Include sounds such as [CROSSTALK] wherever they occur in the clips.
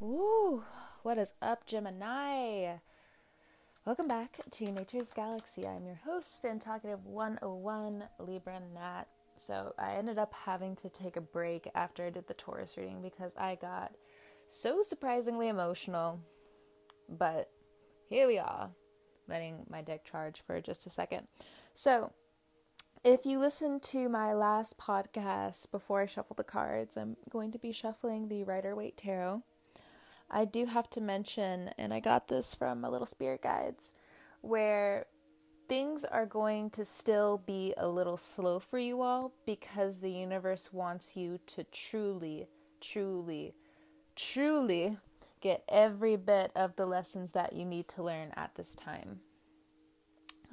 Woo! What is up, Gemini? Welcome back to Nature's Galaxy. I'm your host and talkative 101 Libra Nat. So, I ended up having to take a break after I did the Taurus reading because I got so surprisingly emotional. But here we are, letting my deck charge for just a second. So, if you listen to my last podcast before I shuffle the cards, I'm going to be shuffling the Rider Waite Tarot. I do have to mention, and I got this from my little spirit guides, where things are going to still be a little slow for you all because the universe wants you to truly, truly, truly get every bit of the lessons that you need to learn at this time.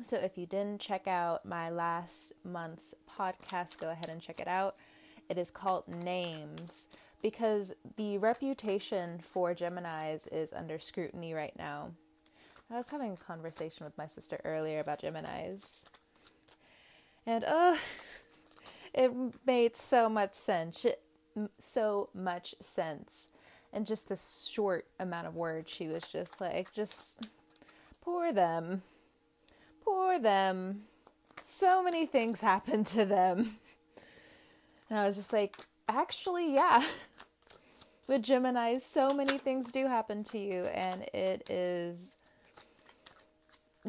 So if you didn't check out my last month's podcast, go ahead and check it out. It is called Names because the reputation for Geminis is under scrutiny right now. I was having a conversation with my sister earlier about Geminis. And oh, [LAUGHS] it made so much sense. So much sense. In just a short amount of words, she was just like, just poor them Poor them. So many things [LAUGHS] happen to them. And I was just like, actually, yeah. [LAUGHS] With Gemini, so many things do happen to you, and it is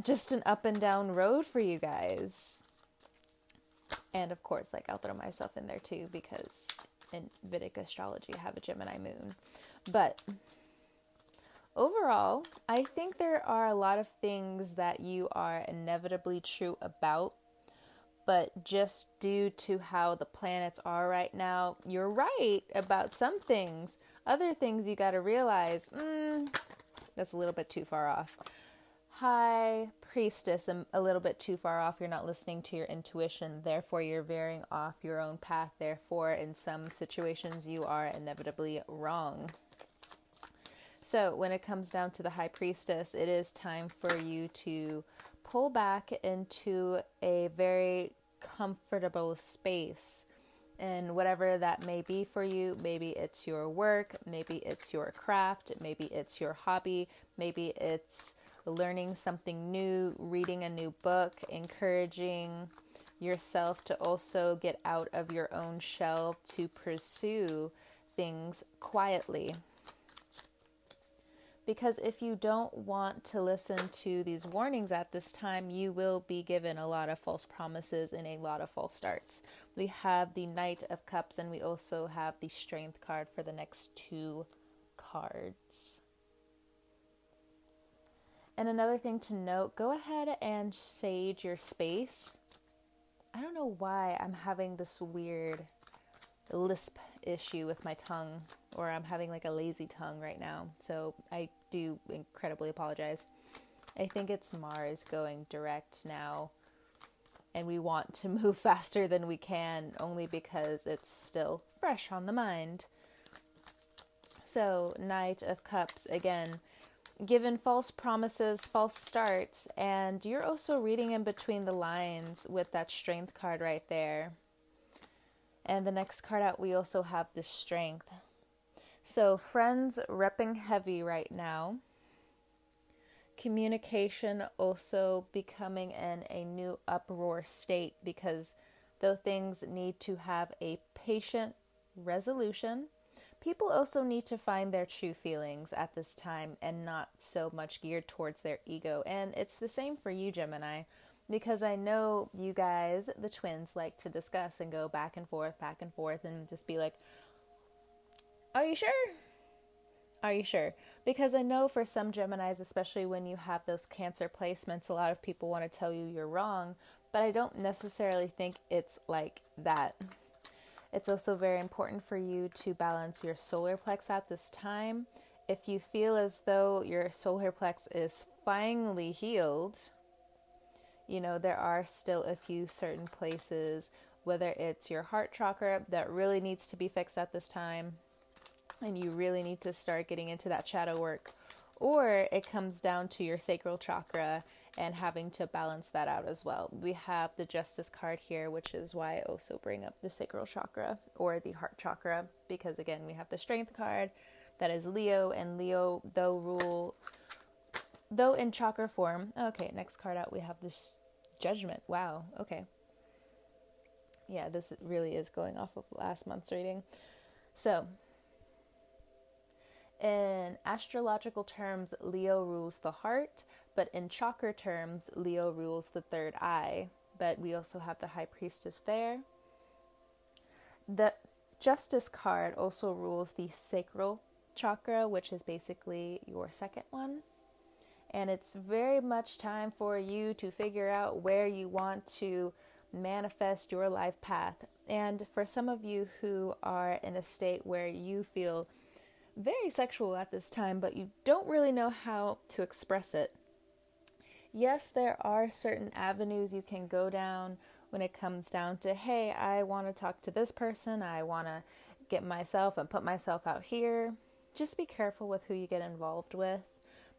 just an up and down road for you guys. And of course, like I'll throw myself in there too because in Vedic astrology I have a Gemini moon. But overall, I think there are a lot of things that you are inevitably true about, but just due to how the planets are right now, you're right about some things. Other things you got to realize, mm, that's a little bit too far off. High priestess, I'm a little bit too far off. You're not listening to your intuition, therefore, you're veering off your own path. Therefore, in some situations, you are inevitably wrong. So, when it comes down to the high priestess, it is time for you to pull back into a very comfortable space. And whatever that may be for you, maybe it's your work, maybe it's your craft, maybe it's your hobby, maybe it's learning something new, reading a new book, encouraging yourself to also get out of your own shell to pursue things quietly because if you don't want to listen to these warnings at this time, you will be given a lot of false promises and a lot of false starts. We have the Knight of Cups and we also have the Strength card for the next two cards. And another thing to note go ahead and sage your space. I don't know why I'm having this weird lisp issue with my tongue, or I'm having like a lazy tongue right now. So I do incredibly apologize. I think it's Mars going direct now, and we want to [LAUGHS] move faster than we can only because it's still fresh on the mind. So, Knight of Cups again, given false promises, false starts, and you're also reading in between the lines with that strength card right there. And the next card out, we also have the strength. So, friends repping heavy right now. Communication also becoming in a new uproar state because though things need to have a patient resolution, people also need to find their true feelings at this time and not so much geared towards their ego. And it's the same for you, Gemini because I know you guys, the twins, like to discuss and go back and forth, back and forth, and just be like, Are you sure? Are you sure? Because I know for some Geminis, especially when you have those Cancer placements, a lot of people want to tell you you're wrong, but I don't necessarily think it's like that. It's also very important for you to balance your solar plex at this time. If you feel as though your solar plex is finally healed, you know, there are still a few certain places, whether it's your heart chakra that really needs to be fixed at this time, and you really need to start getting into that shadow work, or it comes down to your sacral chakra and having to balance that out as well. We have the Justice card here, which is why I also bring up the sacral chakra or the heart chakra, because again, we have the Strength card, that is Leo, and Leo, though rule, though in chakra form. Okay, next card out, we have this judgment. Wow, okay. Yeah, this really is going off of last month's reading. So, in astrological terms, Leo rules the heart, but in chakra terms, Leo rules the third eye. But we also have the high priestess there. The justice card also rules the sacral chakra, which is basically your second one. And it's very much time for you to figure out where you want to manifest your life path. And for some of you who are in a state where you feel very sexual at this time, but you don't really know how to express it. Yes, there are certain avenues you can go down when it comes down to, hey, I want to talk to this person, I want to get myself and put myself out here. Just be careful with who you get involved with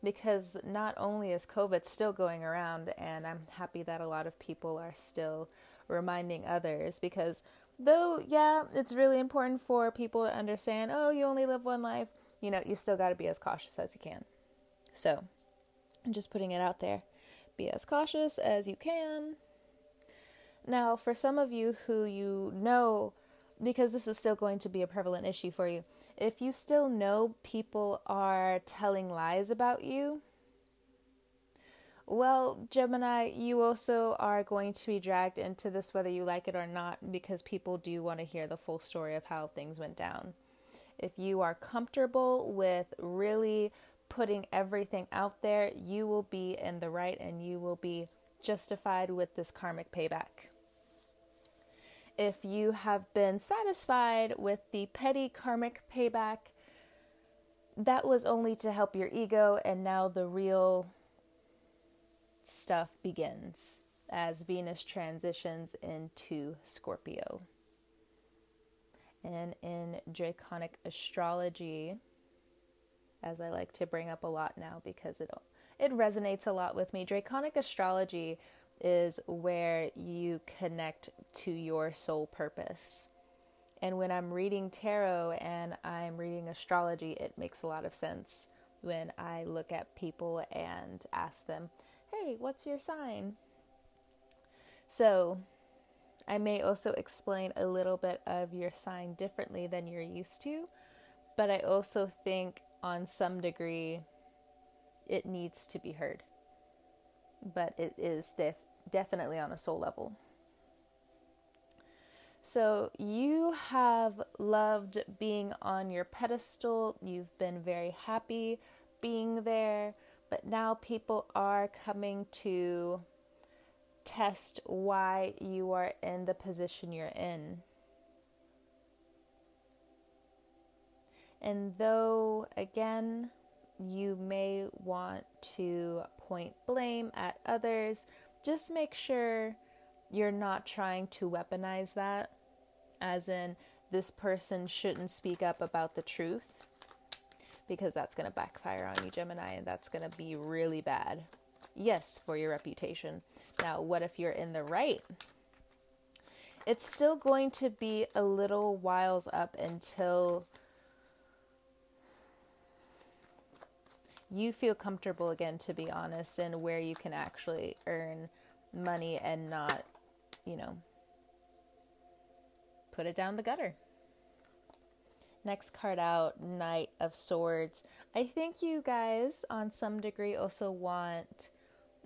because not only is COVID still going around, and I'm happy that a lot of people are still reminding others because though, yeah, it's really important for people to understand, oh, you only live one life, you know, you still got to be as cautious as you can. So, I'm just putting it out there. Be as cautious as you can. Now, for some of you who you know, because this is still going to be a prevalent issue for you, if you still know people are telling lies about you, well, Gemini, you also are going to be dragged into this whether you like it or not because people do want to hear the full story of how things went down. If you are comfortable with really putting everything out there, you will be in the right and you will be justified with this karmic payback. If you have been satisfied with the petty karmic payback, that was only to help your ego, and now the real stuff begins as Venus transitions into Scorpio. And in Draconic astrology, as I like to bring up a lot now because it it resonates a lot with me. Draconic astrology is where you connect to your soul purpose. And when I'm reading tarot and I'm reading astrology, it makes a lot of sense when I look at people and ask them, hey, what's your sign? So, I may also explain a little bit of your sign differently than you're used to, but I also think on some degree it needs to be heard. But it is def- definitely on a soul level. So, you have loved being on your pedestal, you've been very happy being there but now people are coming to test why you are in the position you're in. And though, again, you may want to point blame at others, just make sure you're not trying to weaponize that, as in, this person shouldn't speak up about the truth because that's going to backfire on you, Gemini, and that's going to be really bad. Yes, for your reputation. Now, what if you're in the right? It's still going to be a little whiles up until you feel comfortable again, to be honest, and where you can actually earn money and not, you know, put it down the gutter. Next card out, Knight of Swords. I think you guys, on some degree, also want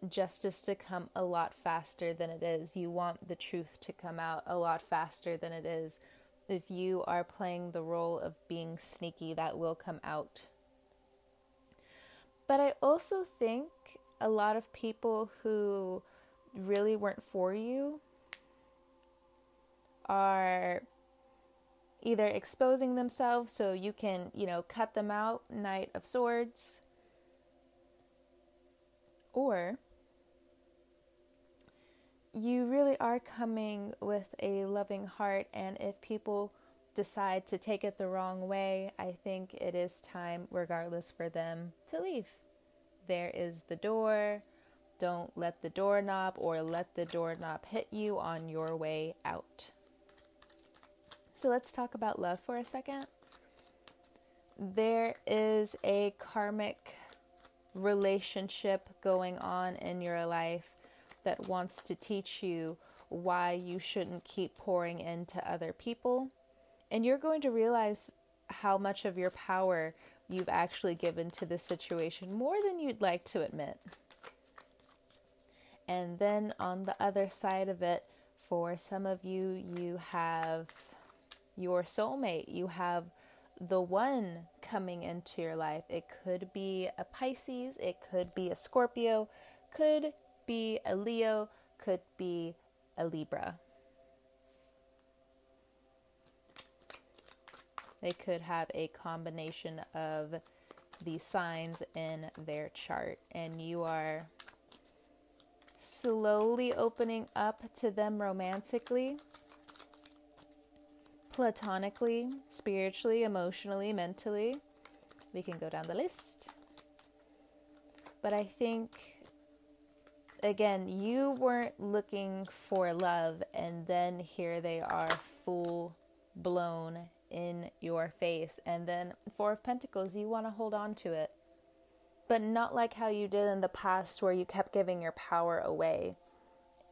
justice to come a lot faster than it is. You want the truth to come out a lot faster than it is. If you are playing the role of being sneaky, that will come out. But I also think a lot of people who really weren't for you are either exposing themselves so you can, you know, cut them out, Knight of Swords, or you really are coming with a loving heart, and if people decide to take it the wrong way, I think it is time, regardless, for them to leave. There is the door. Don't let the doorknob or let the doorknob hit you on your way out. So let's talk about love for a second. there is a karmic relationship going on in your life that wants to teach you why you shouldn't keep pouring into other people. And you're going to realize how much of your power you've actually given to this situation, more than you'd like to admit. And then on the other side of it, for some of you, you have your soulmate, you have the one coming into your life. It could be a Pisces, it could be a Scorpio, could be a Leo, could be a Libra. They could have a combination of these signs in their chart, and you are slowly opening up to them romantically, platonically, spiritually, emotionally, mentally. We can go down the list. But I think, again, you weren't looking for love, and then here they are, full blown in your face. And then, Four of Pentacles, you want to hold on to it but not like how you did in the past where you kept giving your power away.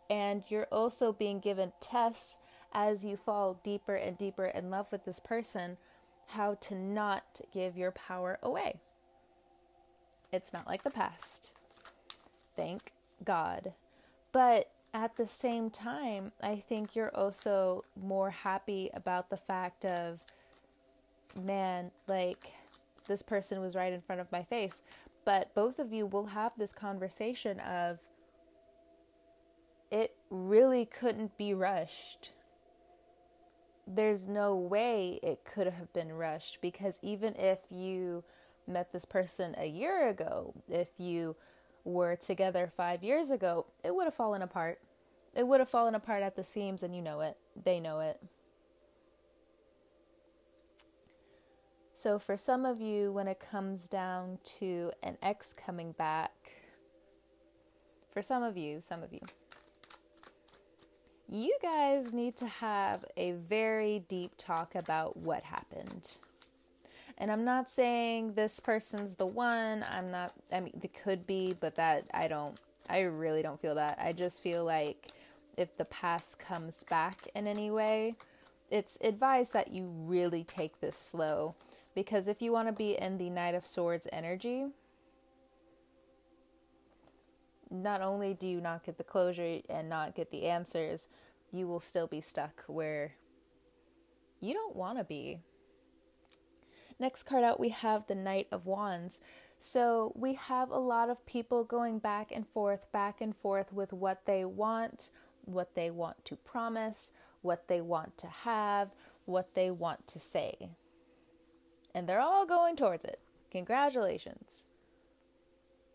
And you're also being given tests as you fall deeper and deeper in love with this person how to not give your power away. It's not like the past. Thank God. But at the same time, I think you're also more happy about the fact of, man, like this person was right in front of my face. But both of you will have this conversation of it really couldn't be rushed. There's no way it could have been rushed because even if you met this person a year ago, if you were together five years ago, it would have fallen apart. It would have fallen apart at the seams, and you know it. They know it. So, for some of you, when it comes down to an ex coming back, for some of you, some of you, you guys need to have a very deep talk about what happened. And I'm not saying this person's the one. I'm not, I mean, it could be, but that I don't, I really don't feel that. I just feel like if the past comes back in any way, it's advised that you really take this slow because if you want to be in the Knight of Swords energy, not only do you not get the closure and not get the answers, you will still be stuck where you don't want to be. Next card out, we have the Knight of Wands. So we have a lot of people going back and forth, back and forth with what they want, what they want to promise, what they want to have, what they want to say and they're all going towards it. Congratulations.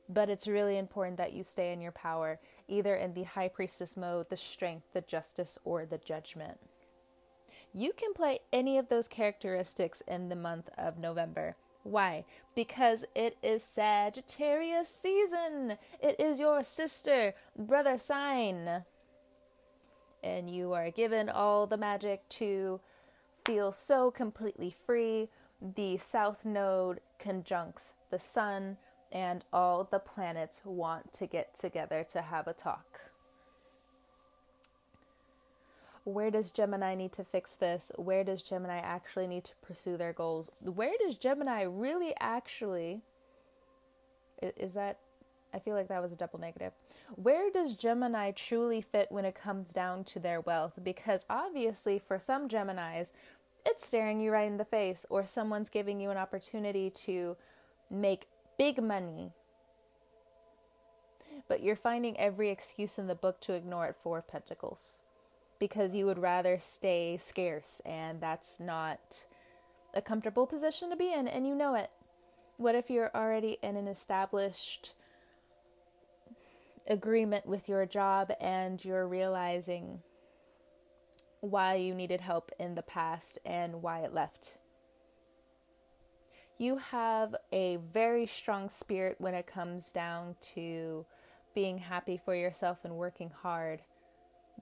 But it's really important that you stay in your power, either in the high priestess mode, the strength, the justice, or the judgment. You can play any of those characteristics in the month of November. Why? Because it is Sagittarius season. It is your sister, brother sign. And you are given all the magic to feel so completely free the south node conjuncts the sun, and all the planets want to get together to have a talk. Where does Gemini need to fix this? Where does Gemini actually need to pursue their goals? Where does Gemini really actually is that I feel like that was a double negative. Where does Gemini truly fit when it comes down to their wealth? Because obviously, for some Geminis, it's staring you right in the face, or someone's giving you an opportunity to make big money. But you're finding every excuse in the book to ignore it for Pentacles because you would rather stay scarce, and that's not a comfortable position to be in, and you know it. What if you're already in an established agreement with your job and you're realizing why you needed help in the past and why it left. You have a very strong spirit when it comes down to being happy for yourself and working hard,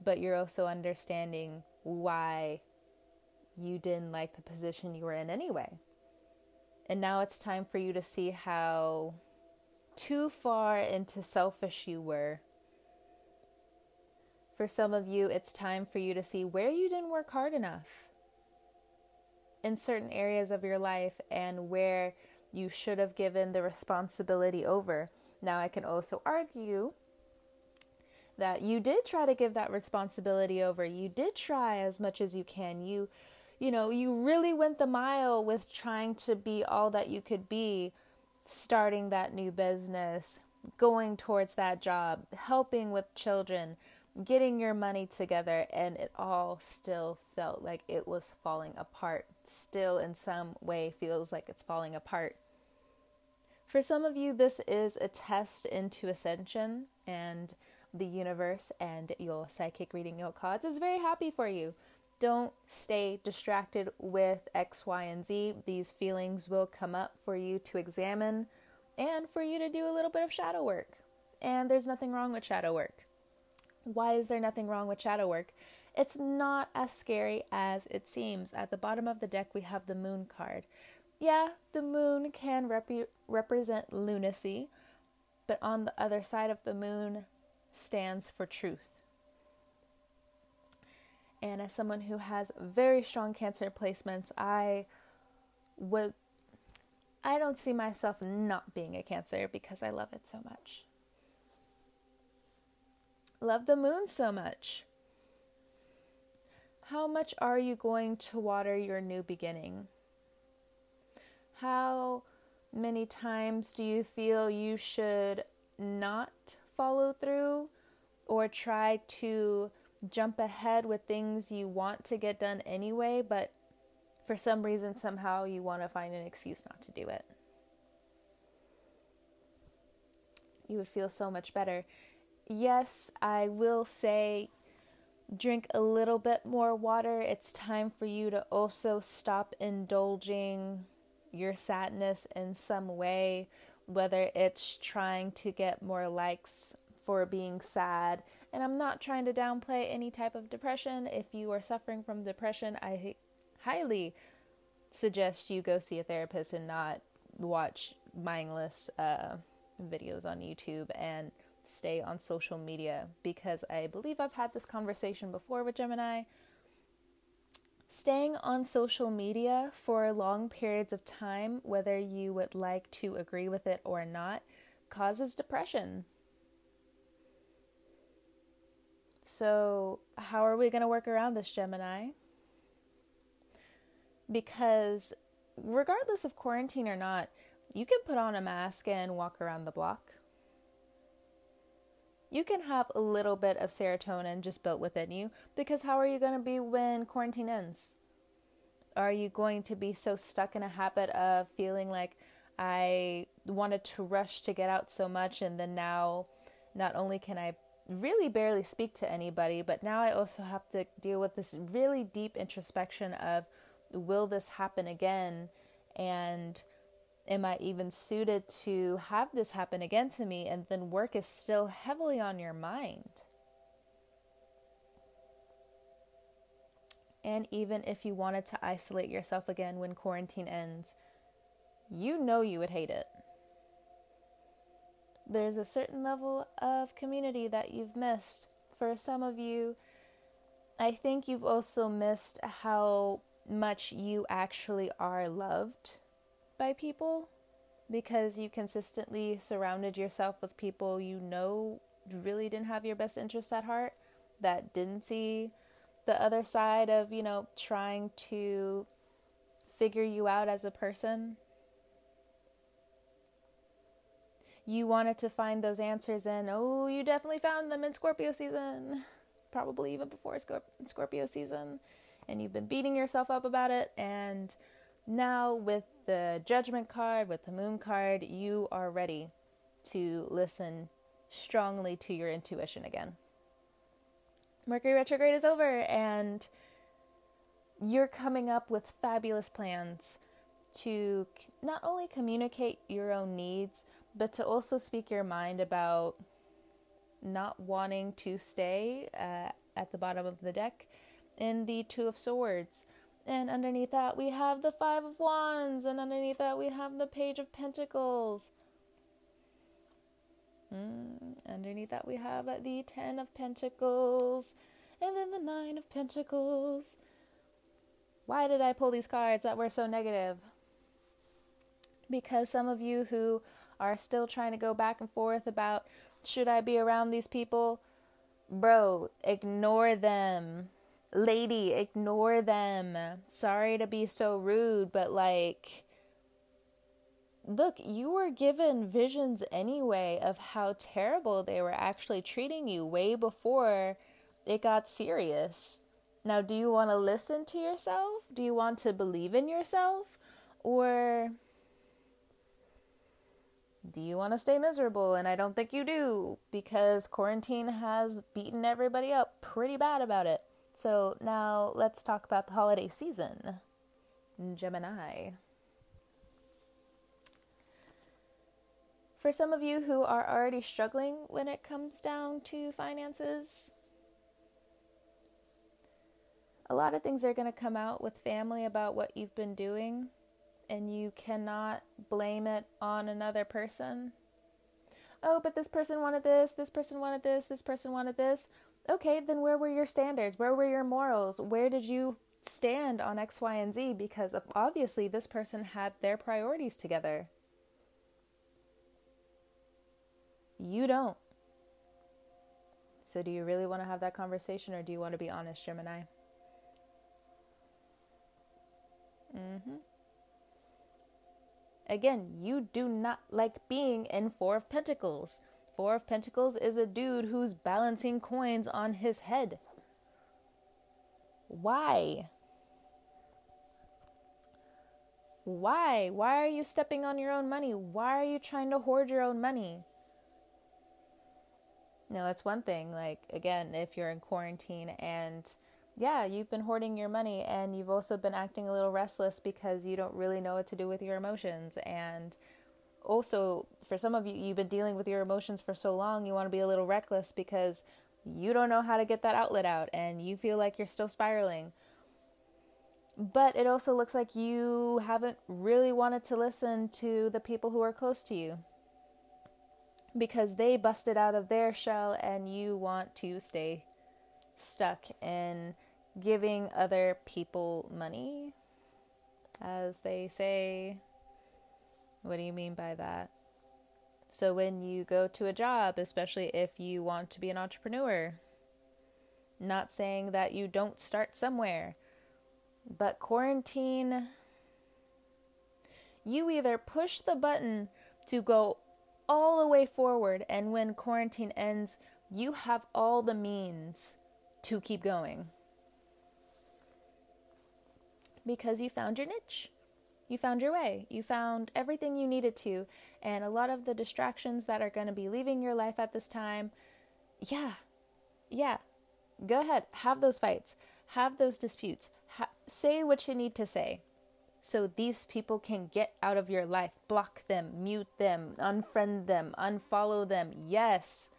but you're also understanding why you didn't like the position you were in anyway. And now it's time for you to see how too far into selfish you were. For some of you, it's time for you to see where you didn't work hard enough in certain areas of your life and where you should have given the responsibility over. Now, I can also argue that you did try to give that responsibility over. You did try as much as you can. You you know, you really went the mile with trying to be all that you could be, starting that new business, going towards that job, helping with children, getting your money together, and it all still felt like it was falling apart. Still, in some way, feels like it's falling apart. For some of you, this is a test into ascension, and the universe and your psychic reading your cards is very happy for you. Don't stay distracted with X, Y, and Z. These feelings will come up for you to examine and for you to do a little bit of shadow work. And there's nothing wrong with shadow work. Why is there nothing wrong with shadow work? It's not as scary as it seems. At the bottom of the deck, we have the moon card. Yeah, the moon can rep- represent lunacy, but on the other side of the moon stands for truth. And as someone who has very strong cancer placements, I would I don't see myself not being a cancer because I love it so much. Love the moon so much. How much are you going to water your new beginning? How many times do you feel you should not follow through or try to jump ahead with things you want to get done anyway, but for some reason, somehow you want to find an excuse not to do it. You would feel so much better. Yes, I will say drink a little bit more water. It's time for you to also stop indulging your sadness in some way whether it's trying to get more likes for being sad. And I'm not trying to downplay any type of depression. If you are suffering from depression, I highly suggest you go see a therapist and not watch mindless uh, videos on YouTube and stay on social media because I believe I've had this conversation before with Gemini Staying on social media for long periods of time, whether you would like to agree with it or not, causes depression. So, how are we going to work around this, Gemini? Because, regardless of quarantine or not, you can put on a mask and walk around the block you can have a little bit of serotonin just built within you because how are you going to be when quarantine ends? Are you going to be so stuck in a habit of feeling like I wanted to rush to get out so much and then now not only can I really barely speak to anybody, but now I also have to deal with this really deep introspection of will this happen again? And am I even suited to have this happen again to me? And then work is still heavily on your mind. And even if you wanted to isolate yourself again when quarantine ends, you know you would hate it. There's a certain level of community that you've missed. For some of you, I think you've also missed how much you actually are loved by people because you consistently surrounded yourself with people you know really didn't have your best interests at heart, that didn't see the other side of, you know, trying to figure you out as a person. You wanted to find those answers, and oh, you definitely found them in Scorpio season, probably even before Scorpio season, and you've been beating yourself up about it. And now, with the judgment card, with the moon card, you are ready to listen strongly to your intuition again. Mercury retrograde is over, and you're coming up with fabulous plans to not only communicate your own needs, but to also speak your mind about not wanting to stay uh, at the bottom of the deck in the Two of Swords And underneath that, we have the Five of Wands. And underneath that, we have the Page of Pentacles. Mm, underneath that, we have the Ten of Pentacles. And then the Nine of Pentacles. Why did I pull these cards that were so negative? Because some of you who are still trying to go back and forth about should I be around these people? Bro, ignore them. Lady, ignore them. Sorry to be so rude, but like, look, you were given visions anyway of how terrible they were actually treating you way before it got serious. Now, do you want to listen to yourself? Do you want to believe in yourself? Or do you want to stay miserable? And I don't think you do because quarantine has beaten everybody up pretty bad about it. So now let's talk about the holiday season. Gemini. For some of you who are already struggling when it comes down to finances, a lot of things are going to come out with family about what you've been doing and you cannot blame it on another person. Oh, but this person wanted this, this person wanted this, this person wanted this. Okay, then where were your standards? Where were your morals? Where did you stand on X, Y, and Z? Because obviously this person had their priorities together. You don't. So, do you really want to have that conversation or do you want to be honest, Gemini? Mm hmm. Again, you do not like being in Four of Pentacles. Four of Pentacles is a dude who's balancing coins on his head. Why? Why? Why are you stepping on your own money? Why are you trying to hoard your own money? No, it's one thing. Like, again, if you're in quarantine and yeah, you've been hoarding your money and you've also been acting a little restless because you don't really know what to do with your emotions. And also, for some of you, you've been dealing with your emotions for so long, you want to be a little reckless because you don't know how to get that outlet out and you feel like you're still spiraling. But it also looks like you haven't really wanted to listen to the people who are close to you because they busted out of their shell and you want to stay stuck in giving other people money, as they say. What do you mean by that? So, when you go to a job, especially if you want to be an entrepreneur, not saying that you don't start somewhere, but quarantine, you either push the button to go all the way forward, and when quarantine ends, you have all the means to keep going. Because you found your niche. You found your way. You found everything you needed to. And a lot of the distractions that are going to be leaving your life at this time, yeah, yeah, go ahead. Have those fights. Have those disputes. Ha- say what you need to say so these people can get out of your life. Block them, mute them, unfriend them, unfollow them. Yes.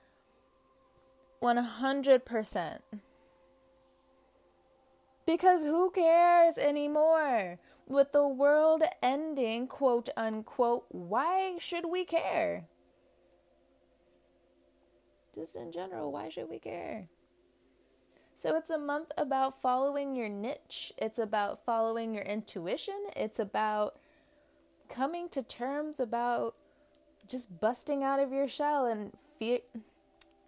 100%. Because who cares anymore? With the world ending, quote unquote, why should we care? Just in general, why should we care? So it's a month about following your niche. It's about following your intuition. It's about coming to terms about just busting out of your shell and fe-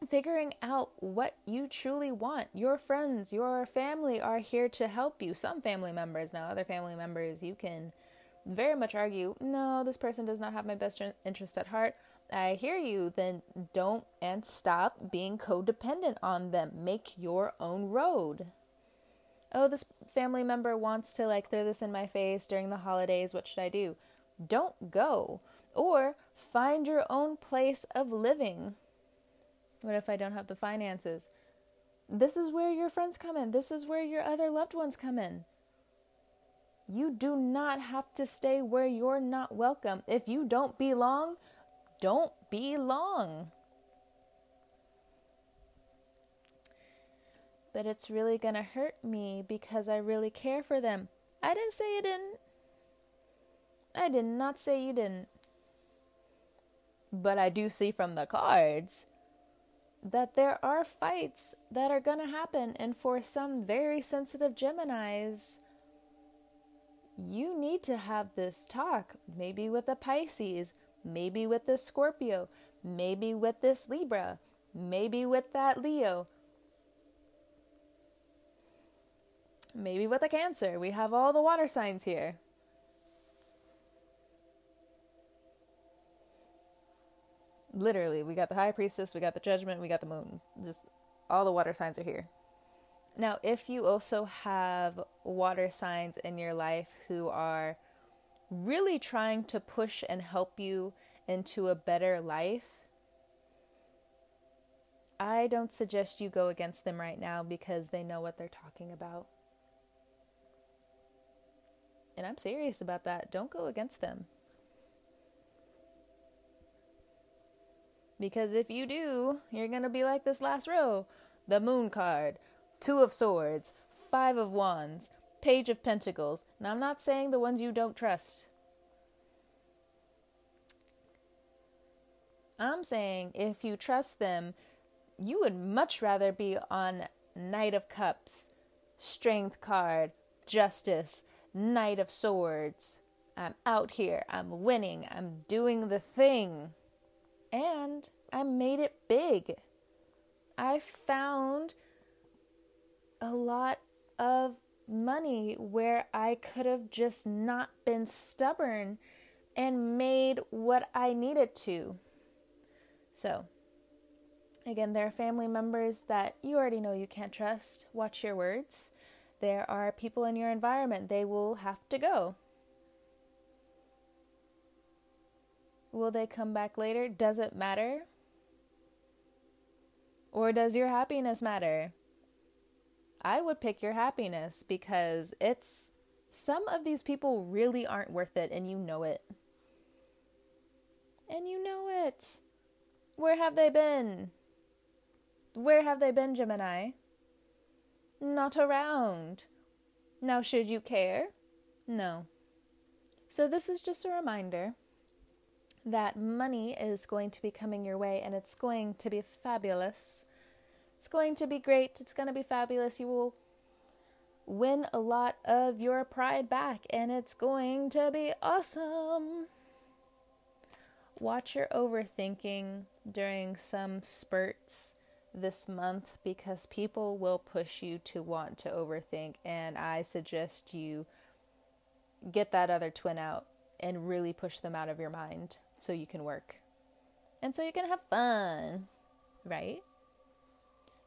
figuring out what you truly want. Your friends, your family are here to help you. Some family members, now other family members, you can very much argue, no, this person does not have my best interest at heart. I hear you, then don't and stop being codependent on them. Make your own road. Oh, this family member wants to like throw this in my face during the holidays. What should I do? Don't go. Or find your own place of living. What if I don't have the finances? This is where your friends come in. This is where your other loved ones come in. You do not have to stay where you're not welcome. If you don't belong, don't belong. But it's really going to hurt me because I really care for them. I didn't say you didn't. I did not say you didn't. But I do see from the cards that there are fights that are going to happen. And for some very sensitive Geminis, you need to have this talk, maybe with a Pisces, maybe with this Scorpio, maybe with this Libra, maybe with that Leo, maybe with a Cancer. We have all the water signs here. Literally, we got the High Priestess, we got the Judgment, we got the Moon. Just all the water signs are here. Now, if you also have water signs in your life who are really trying to push and help you into a better life, I don't suggest you go against them right now because they know what they're talking about. And I'm serious about that. Don't go against them. Because if you do, you're going to be like this last row the moon card. Two of Swords, Five of Wands, Page of Pentacles. Now, I'm not saying the ones you don't trust. I'm saying if you trust them, you would much rather be on Knight of Cups, Strength card, Justice, Knight of Swords. I'm out here. I'm winning. I'm doing the thing. And I made it big. I found a lot of money where I could have just not been stubborn and made what I needed to. So, again, there are family members that you already know you can't trust. Watch your words. There are people in your environment, they will have to go. Will they come back later? Does it matter? Or does your happiness matter? I would pick your happiness because it's some of these people really aren't worth it and you know it. And you know it. Where have they been? Where have they been, Gemini? Not around. Now, should you care? No. So, this is just a reminder that money is going to be coming your way and it's going to be fabulous. It's going to be great. It's going to be fabulous. You will win a lot of your pride back, and it's going to be awesome. Watch your overthinking during some spurts this month because people will push you to want to overthink, and I suggest you get that other twin out and really push them out of your mind so you can work and so you can have fun, right?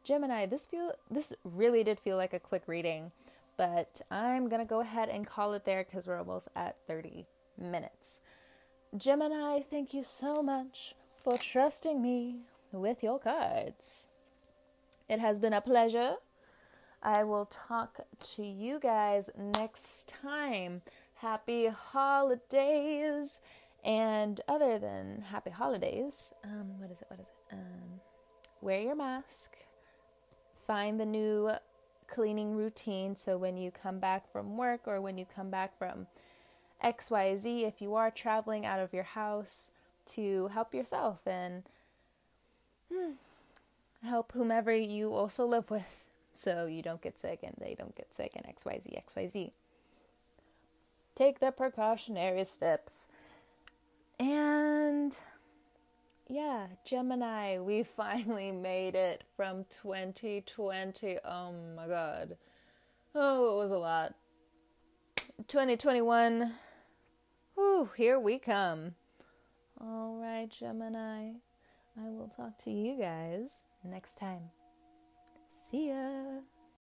Gemini, this feel this really did feel like a quick reading, but I'm going to go ahead and call it there cuz we're almost at 30 minutes. Gemini, thank you so much for trusting me with your cards. It has been a pleasure. I will talk to you guys next time. Happy holidays. And other than happy holidays, um, what is it? What is it? Um, wear your mask find the new cleaning routine so when you come back from work or when you come back from XYZ, if you are traveling out of your house, to help yourself and hmm, help whomever you also live with [LAUGHS] so you don't get sick and they don't get sick and XYZ, XYZ. Take the precautionary steps. And yeah, Gemini, we [LAUGHS] finally made it from 2020. Oh my god. Oh, it was a lot. 2021. Whew, here we come. All right, Gemini. I will talk to you guys next time. See ya.